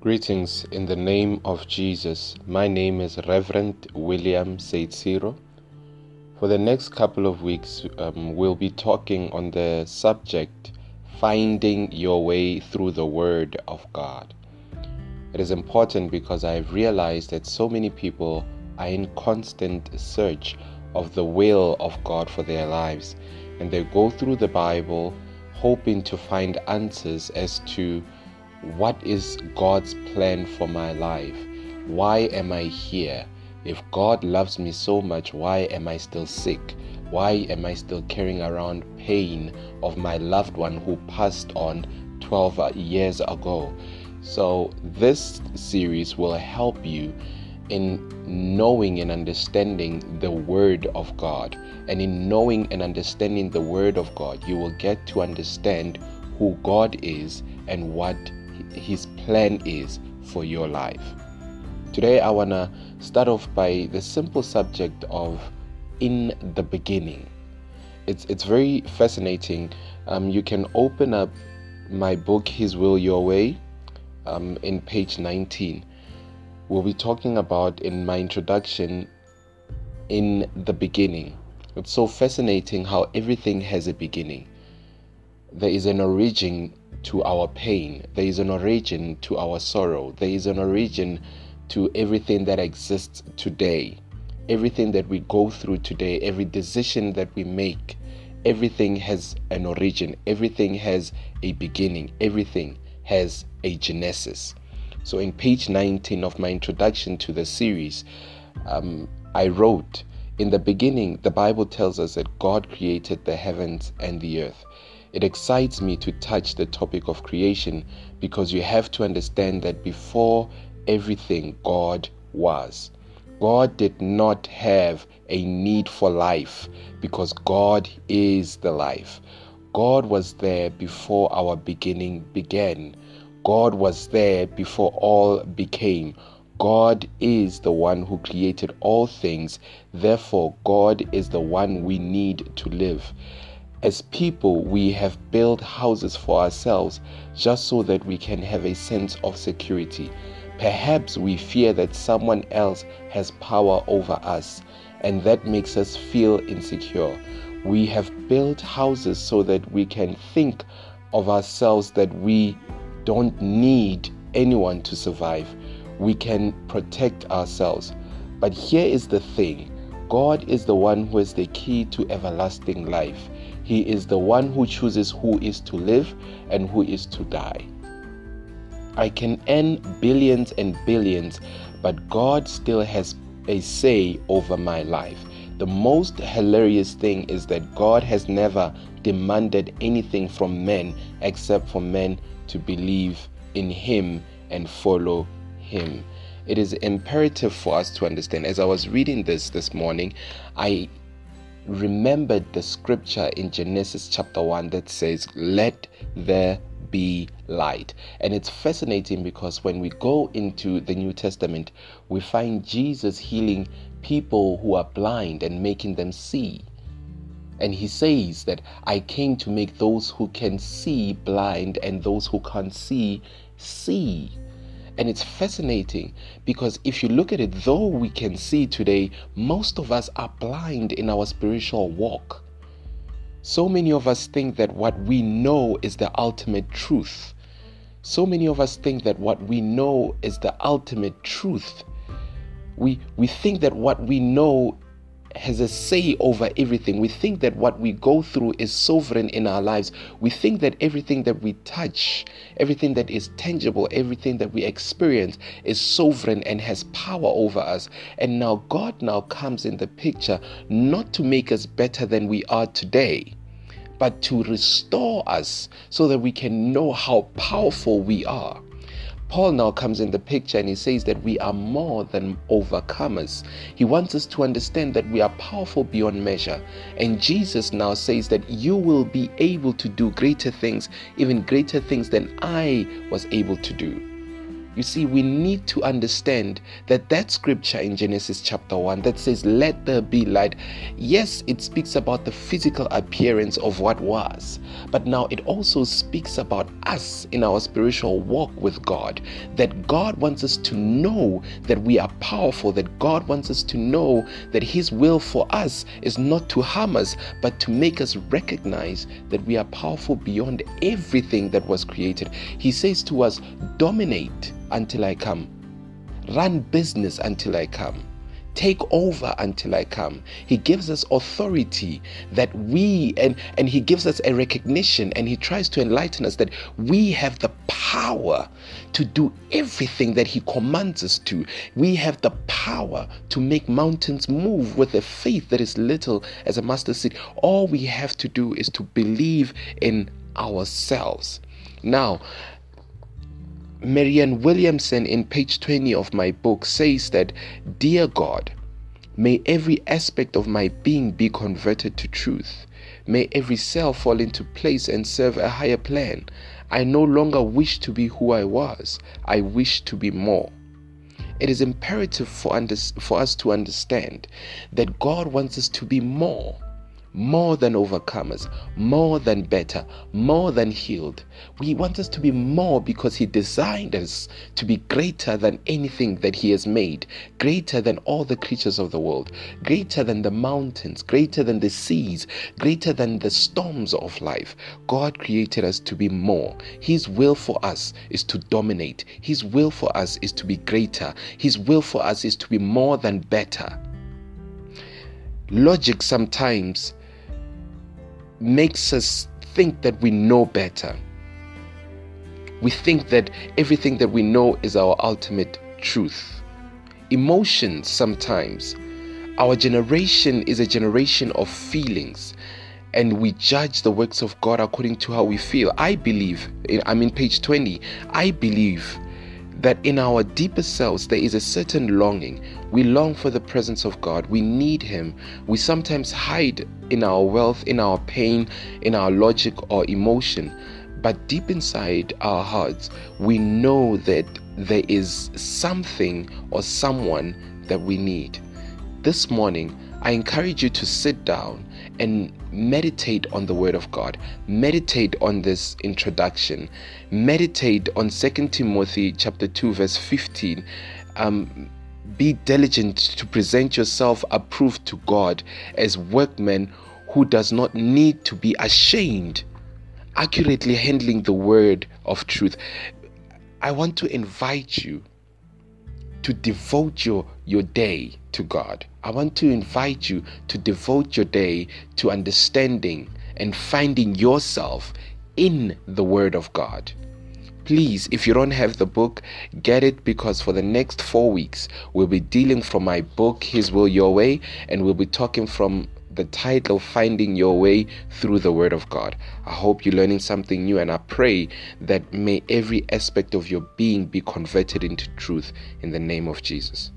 Greetings in the name of Jesus. My name is Reverend William Seitziro. For the next couple of weeks, um, we'll be talking on the subject finding your way through the Word of God. It is important because I've realized that so many people are in constant search of the will of God for their lives, and they go through the Bible hoping to find answers as to what is God's plan for my life? Why am I here? If God loves me so much, why am I still sick? Why am I still carrying around pain of my loved one who passed on 12 years ago? So, this series will help you in knowing and understanding the Word of God. And in knowing and understanding the Word of God, you will get to understand who God is and what his plan is for your life. Today, I want to start off by the simple subject of in the beginning. It's, it's very fascinating. Um, you can open up my book, His Will Your Way, um, in page 19. We'll be talking about in my introduction, in the beginning. It's so fascinating how everything has a beginning. There is an origin to our pain. There is an origin to our sorrow. There is an origin to everything that exists today. Everything that we go through today, every decision that we make, everything has an origin. Everything has a beginning. Everything has a genesis. So, in page 19 of my introduction to the series, um, I wrote, In the beginning, the Bible tells us that God created the heavens and the earth. It excites me to touch the topic of creation because you have to understand that before everything, God was. God did not have a need for life because God is the life. God was there before our beginning began. God was there before all became. God is the one who created all things. Therefore, God is the one we need to live. As people, we have built houses for ourselves just so that we can have a sense of security. Perhaps we fear that someone else has power over us, and that makes us feel insecure. We have built houses so that we can think of ourselves that we don't need anyone to survive. We can protect ourselves. But here is the thing God is the one who is the key to everlasting life. He is the one who chooses who is to live and who is to die. I can earn billions and billions, but God still has a say over my life. The most hilarious thing is that God has never demanded anything from men except for men to believe in Him and follow Him. It is imperative for us to understand. As I was reading this this morning, I remembered the scripture in Genesis chapter 1 that says, Let there be light. And it's fascinating because when we go into the New Testament, we find Jesus healing people who are blind and making them see. And he says that I came to make those who can see blind and those who can't see see. And it's fascinating because if you look at it, though we can see today, most of us are blind in our spiritual walk. So many of us think that what we know is the ultimate truth. So many of us think that what we know is the ultimate truth. We, we think that what we know has a say over everything. We think that what we go through is sovereign in our lives. We think that everything that we touch, everything that is tangible, everything that we experience is sovereign and has power over us. And now God now comes in the picture not to make us better than we are today, but to restore us so that we can know how powerful we are. Paul now comes in the picture and he says that we are more than overcomers. He wants us to understand that we are powerful beyond measure. And Jesus now says that you will be able to do greater things, even greater things than I was able to do. You see, we need to understand that that scripture in Genesis chapter 1 that says, Let there be light, yes, it speaks about the physical appearance of what was, but now it also speaks about us in our spiritual walk with God. That God wants us to know that we are powerful, that God wants us to know that His will for us is not to harm us, but to make us recognize that we are powerful beyond everything that was created. He says to us, Dominate until I come. Run business until I come. Take over until I come. He gives us authority that we, and, and He gives us a recognition and He tries to enlighten us that we have the power to do everything that He commands us to. We have the power to make mountains move with a faith that is little as a mustard seed. All we have to do is to believe in ourselves. Now, Marianne Williamson, in page 20 of my book, says that, Dear God, may every aspect of my being be converted to truth. May every cell fall into place and serve a higher plan. I no longer wish to be who I was, I wish to be more. It is imperative for, under, for us to understand that God wants us to be more more than overcomers, more than better, more than healed. We want us to be more because He designed us to be greater than anything that He has made, greater than all the creatures of the world, greater than the mountains, greater than the seas, greater than the storms of life. God created us to be more. His will for us is to dominate, His will for us is to be greater, His will for us is to be more than better. Logic sometimes makes us think that we know better. We think that everything that we know is our ultimate truth. Emotions sometimes. Our generation is a generation of feelings and we judge the works of God according to how we feel. I believe, I'm in page 20, I believe that in our deepest selves there is a certain longing. We long for the presence of God. We need Him. We sometimes hide in our wealth, in our pain, in our logic or emotion. But deep inside our hearts, we know that there is something or someone that we need. This morning, I encourage you to sit down and meditate on the word of God. Meditate on this introduction. Meditate on 2 Timothy chapter 2 verse 15. Um, be diligent to present yourself approved to God as workmen who does not need to be ashamed accurately handling the word of truth. I want to invite you to devote your, your day to God. I want to invite you to devote your day to understanding and finding yourself in the Word of God. Please, if you don't have the book, get it because for the next four weeks, we'll be dealing from my book, His Will Your Way, and we'll be talking from the title Finding Your Way Through the Word of God. I hope you're learning something new and I pray that may every aspect of your being be converted into truth in the name of Jesus.